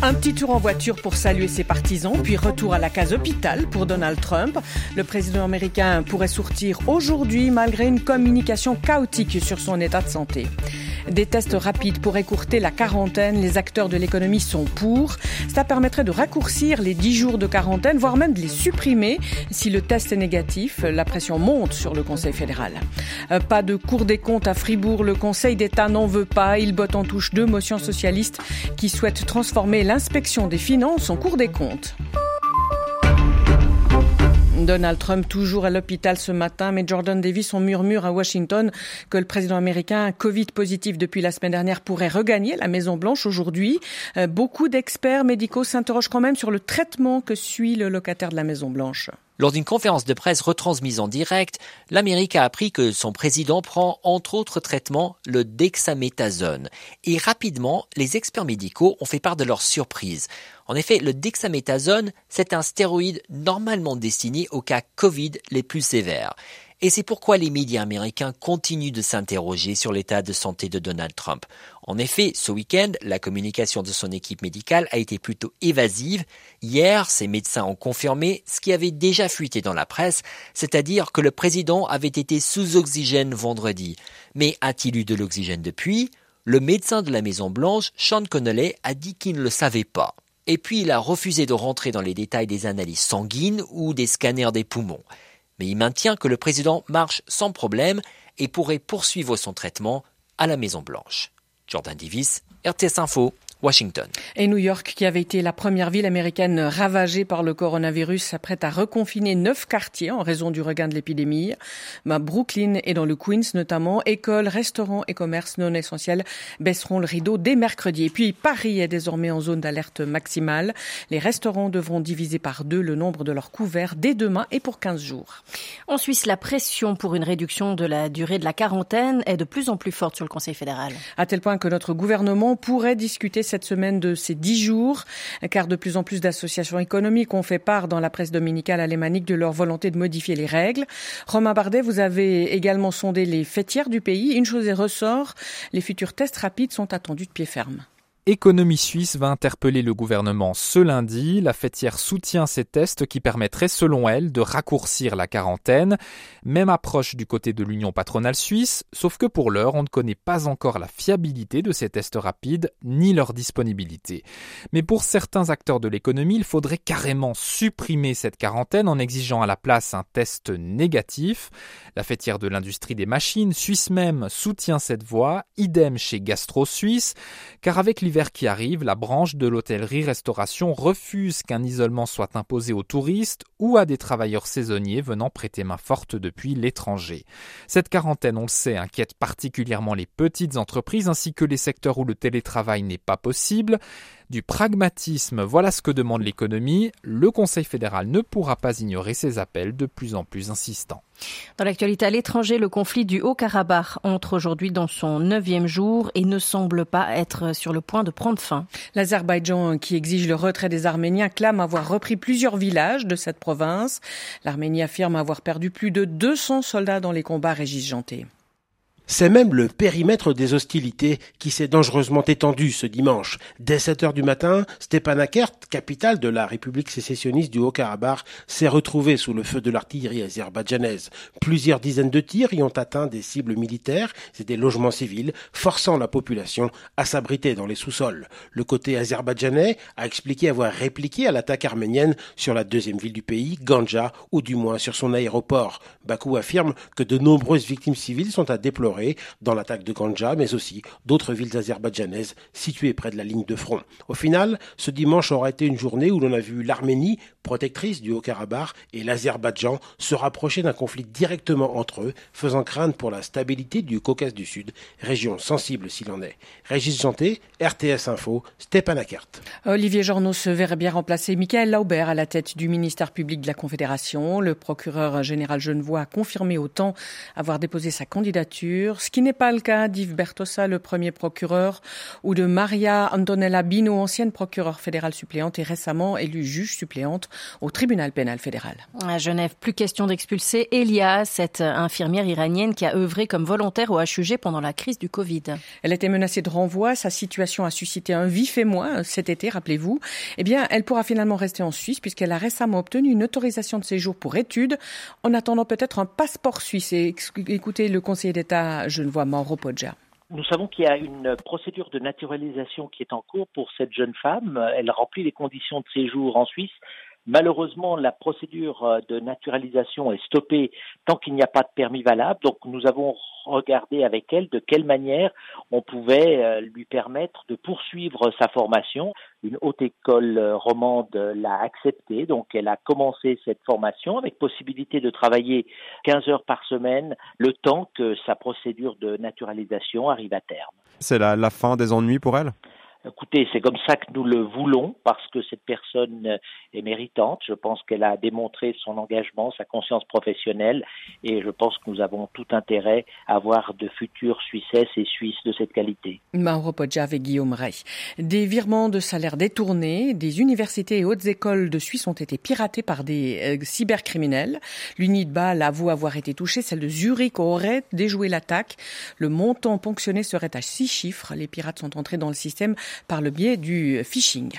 Un petit tour en voiture pour saluer ses partisans, puis retour à la case hôpital pour Donald Trump. Le président américain pourrait sortir aujourd'hui malgré une communication chaotique sur son état de santé. Des tests rapides pour écourter la quarantaine, les acteurs de l'économie sont pour. Ça permettrait de raccourcir les 10 jours de quarantaine, voire même de les supprimer si le test est négatif. La pression monte sur le Conseil fédéral. Euh, pas de cours des comptes à Fribourg, le Conseil d'État n'en veut pas. Il botte en touche deux motions socialistes qui souhaitent transformer l'inspection des finances en cours des comptes. Donald Trump toujours à l'hôpital ce matin, mais Jordan Davis, on murmure à Washington que le président américain Covid positif depuis la semaine dernière pourrait regagner la Maison Blanche aujourd'hui. Euh, beaucoup d'experts médicaux s'interrogent quand même sur le traitement que suit le locataire de la Maison Blanche. Lors d'une conférence de presse retransmise en direct, l'Amérique a appris que son président prend entre autres traitements le dexaméthasone. Et rapidement, les experts médicaux ont fait part de leur surprise. En effet, le dexaméthasone, c'est un stéroïde normalement destiné aux cas Covid les plus sévères. Et c'est pourquoi les médias américains continuent de s'interroger sur l'état de santé de Donald Trump. En effet, ce week-end, la communication de son équipe médicale a été plutôt évasive. Hier, ses médecins ont confirmé ce qui avait déjà fuité dans la presse, c'est-à-dire que le président avait été sous oxygène vendredi. Mais a-t-il eu de l'oxygène depuis? Le médecin de la Maison Blanche, Sean Connolly, a dit qu'il ne le savait pas. Et puis il a refusé de rentrer dans les détails des analyses sanguines ou des scanners des poumons mais il maintient que le président marche sans problème et pourrait poursuivre son traitement à la Maison Blanche. Jordan Davis, RTS Info. Washington. Et New York, qui avait été la première ville américaine ravagée par le coronavirus, s'apprête à reconfiner neuf quartiers en raison du regain de l'épidémie. Ma Brooklyn et dans le Queens notamment, écoles, restaurants et commerces non essentiels baisseront le rideau dès mercredi. Et puis Paris est désormais en zone d'alerte maximale. Les restaurants devront diviser par deux le nombre de leurs couverts dès demain et pour 15 jours. En Suisse, la pression pour une réduction de la durée de la quarantaine est de plus en plus forte sur le Conseil fédéral. À tel point que notre gouvernement pourrait discuter cette semaine de ces dix jours, car de plus en plus d'associations économiques ont fait part dans la presse dominicale alémanique de leur volonté de modifier les règles. Romain Bardet, vous avez également sondé les fêtières du pays. Une chose est ressort, les futurs tests rapides sont attendus de pied ferme. Économie Suisse va interpeller le gouvernement ce lundi. La fêtière soutient ces tests qui permettraient, selon elle, de raccourcir la quarantaine. Même approche du côté de l'Union patronale suisse, sauf que pour l'heure, on ne connaît pas encore la fiabilité de ces tests rapides ni leur disponibilité. Mais pour certains acteurs de l'économie, il faudrait carrément supprimer cette quarantaine en exigeant à la place un test négatif. La fêtière de l'industrie des machines, suisse même, soutient cette voie, idem chez Gastro Suisse, car avec l'hiver qui arrive, la branche de l'hôtellerie-restauration refuse qu'un isolement soit imposé aux touristes ou à des travailleurs saisonniers venant prêter main forte depuis l'étranger. Cette quarantaine, on le sait, inquiète particulièrement les petites entreprises ainsi que les secteurs où le télétravail n'est pas possible. Du pragmatisme, voilà ce que demande l'économie. Le Conseil fédéral ne pourra pas ignorer ces appels de plus en plus insistants. Dans l'actualité à l'étranger, le conflit du Haut-Karabakh entre aujourd'hui dans son neuvième jour et ne semble pas être sur le point de prendre fin. L'Azerbaïdjan, qui exige le retrait des Arméniens, clame avoir repris plusieurs villages de cette province. L'Arménie affirme avoir perdu plus de 200 soldats dans les combats Régis Janté. C'est même le périmètre des hostilités qui s'est dangereusement étendu ce dimanche. Dès 7 heures du matin, Stepanakert, capitale de la République sécessionniste du Haut-Karabakh, s'est retrouvé sous le feu de l'artillerie azerbaïdjanaise. Plusieurs dizaines de tirs y ont atteint des cibles militaires et des logements civils, forçant la population à s'abriter dans les sous-sols. Le côté azerbaïdjanais a expliqué avoir répliqué à l'attaque arménienne sur la deuxième ville du pays, Ganja, ou du moins sur son aéroport. Bakou affirme que de nombreuses victimes civiles sont à déplorer dans l'attaque de Ganja, mais aussi d'autres villes azerbaïdjanaises situées près de la ligne de front. Au final, ce dimanche aura été une journée où l'on a vu l'Arménie, protectrice du Haut-Karabakh, et l'Azerbaïdjan se rapprocher d'un conflit directement entre eux, faisant craindre pour la stabilité du Caucase du Sud, région sensible s'il en est. Régis Janté, RTS Info, Stepanakert. Olivier Jornaud se verrait bien remplacer Michael Lauber à la tête du ministère public de la Confédération. Le procureur général genevois a confirmé autant avoir déposé sa candidature. Ce qui n'est pas le cas d'Yves Bertossa, le premier procureur, ou de Maria Antonella Bino, ancienne procureure fédérale suppléante et récemment élue juge suppléante au tribunal pénal fédéral. À Genève, plus question d'expulser Elia, cette infirmière iranienne qui a œuvré comme volontaire au HUG pendant la crise du Covid. Elle était menacée de renvoi. Sa situation a suscité un vif émoi cet été, rappelez-vous. Eh bien, elle pourra finalement rester en Suisse puisqu'elle a récemment obtenu une autorisation de séjour pour études en attendant peut-être un passeport suisse. Et écoutez le conseiller d'État Genevois Mauro Poggia. Nous savons qu'il y a une procédure de naturalisation qui est en cours pour cette jeune femme. Elle remplit les conditions de séjour en Suisse. Malheureusement, la procédure euh, de naturalisation est stoppée tant qu'il n'y a pas de permis valable. Donc, nous avons regardé avec elle de quelle manière on pouvait euh, lui permettre de poursuivre sa formation. Une haute école euh, romande l'a accepté, donc elle a commencé cette formation avec possibilité de travailler 15 heures par semaine le temps que sa procédure de naturalisation arrive à terme. C'est la, la fin des ennuis pour elle? Écoutez, c'est comme ça que nous le voulons parce que cette personne est méritante. Je pense qu'elle a démontré son engagement, sa conscience professionnelle et je pense que nous avons tout intérêt à avoir de futures Suissesses et Suisses de cette qualité. Mauro Poggiave et Guillaume Rey. Des virements de salaire détournés, des universités et hautes écoles de Suisse ont été piratés par des euh, cybercriminels. L'UNIDBA avoue avoir été touchée, celle de Zurich aurait déjoué l'attaque. Le montant ponctionné serait à six chiffres. Les pirates sont entrés dans le système par le biais du phishing.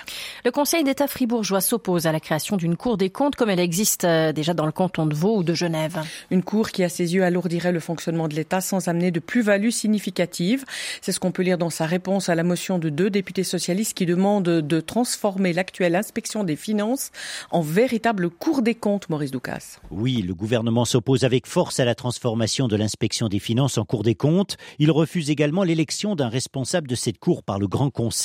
Le Conseil d'État fribourgeois s'oppose à la création d'une Cour des comptes comme elle existe euh, déjà dans le canton de Vaud ou de Genève. Une Cour qui, à ses yeux, alourdirait le fonctionnement de l'État sans amener de plus-value significative. C'est ce qu'on peut lire dans sa réponse à la motion de deux députés socialistes qui demandent de transformer l'actuelle inspection des finances en véritable Cour des comptes, Maurice Doucas. Oui, le gouvernement s'oppose avec force à la transformation de l'inspection des finances en Cour des comptes. Il refuse également l'élection d'un responsable de cette Cour par le Grand Conseil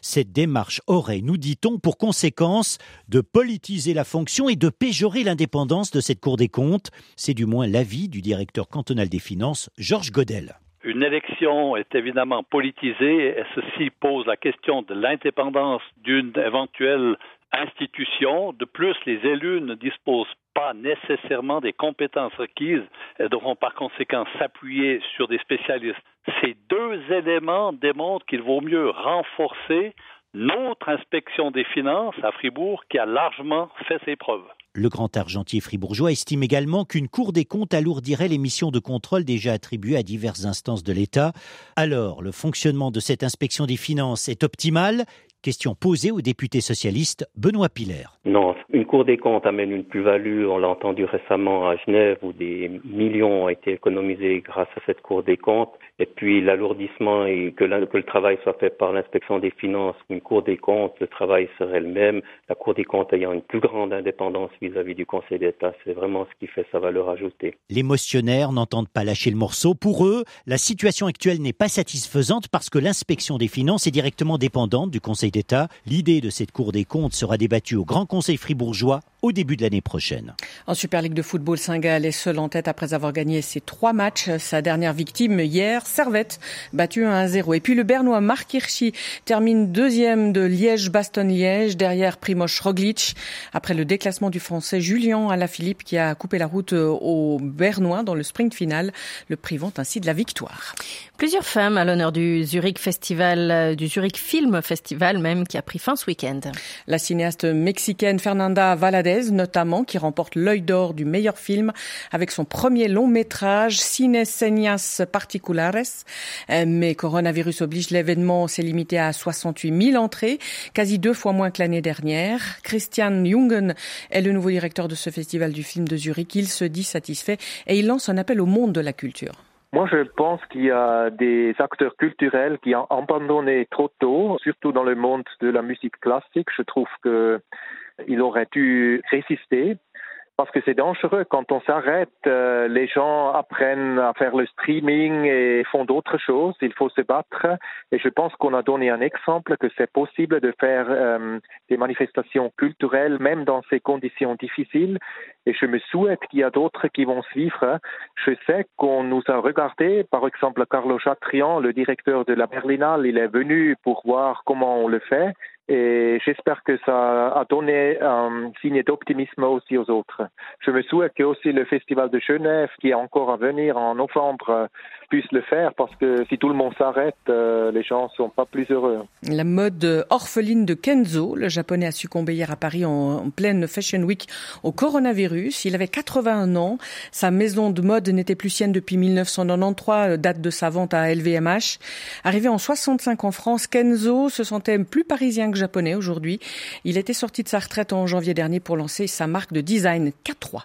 cette démarche aurait, nous dit-on, pour conséquence de politiser la fonction et de péjorer l'indépendance de cette Cour des comptes. C'est du moins l'avis du directeur cantonal des finances, Georges Godel. Une élection est évidemment politisée et ceci pose la question de l'indépendance d'une éventuelle institution. De plus, les élus ne disposent pas nécessairement des compétences requises et devront par conséquent s'appuyer sur des spécialistes. Ces deux éléments démontrent qu'il vaut mieux renforcer notre inspection des finances à Fribourg qui a largement fait ses preuves. Le grand argentier fribourgeois estime également qu'une Cour des comptes alourdirait les missions de contrôle déjà attribuées à diverses instances de l'État. Alors, le fonctionnement de cette inspection des finances est optimal? Question posée au député socialiste Benoît Piller. Non, une Cour des comptes amène une plus-value, on l'a entendu récemment à Genève, où des millions ont été économisés grâce à cette Cour des comptes. Et puis l'alourdissement et que, le travail soit fait par l'inspection des finances, une Cour des comptes, le travail serait le même. La Cour des comptes ayant une plus grande indépendance vis-à-vis du Conseil d'État, c'est vraiment ce qui fait sa valeur ajoutée. Les motionnaires n'entendent pas lâcher le morceau. Pour eux, la situation actuelle n'est pas satisfaisante parce que l'inspection des finances est directement dépendante du Conseil d'État. L'idée de cette Cour des comptes sera débattue au Grand Conseil fribourgeois au début de l'année prochaine. En Super League de football, saint est seul en tête après avoir gagné ses trois matchs. Sa dernière victime hier, Servette, battu 1-0. Et puis le Bernois Marc Hirschi termine deuxième de Liège-Bastogne-Liège derrière Primoz Roglic. Après le déclassement du Français Julien Alaphilippe qui a coupé la route au Bernois dans le sprint final, le privant ainsi de la victoire. Plusieurs femmes à l'honneur du Zurich Festival, euh, du Zurich Film Festival même, qui a pris fin ce week-end. La cinéaste mexicaine Fernanda Valadez, notamment, qui remporte l'œil d'or du meilleur film avec son premier long métrage, Cine Señas Particulares. Euh, mais coronavirus oblige, l'événement s'est limité à 68 000 entrées, quasi deux fois moins que l'année dernière. Christian Jungen est le nouveau directeur de ce festival du film de Zurich. Il se dit satisfait et il lance un appel au monde de la culture. Moi, je pense qu'il y a des acteurs culturels qui ont abandonné trop tôt, surtout dans le monde de la musique classique. Je trouve qu'il aurait dû résister parce que c'est dangereux. Quand on s'arrête, euh, les gens apprennent à faire le streaming et font d'autres choses. Il faut se battre. Et je pense qu'on a donné un exemple que c'est possible de faire euh, des manifestations culturelles, même dans ces conditions difficiles. Et je me souhaite qu'il y a d'autres qui vont suivre. Je sais qu'on nous a regardé, par exemple, Carlo Chatrian, le directeur de la Berlinale, il est venu pour voir comment on le fait et j'espère que ça a donné un signe d'optimisme aussi aux autres. Je me souhaite que aussi le Festival de Genève, qui est encore à venir en novembre, puissent le faire parce que si tout le monde s'arrête, euh, les gens sont pas plus heureux. La mode orpheline de Kenzo, le japonais a succombé hier à Paris en, pleine Fashion Week au coronavirus. Il avait 81 ans. Sa maison de mode n'était plus sienne depuis 1993, date de sa vente à LVMH. Arrivé en 65 en France, Kenzo se sentait plus parisien que japonais aujourd'hui. Il était sorti de sa retraite en janvier dernier pour lancer sa marque de design K3.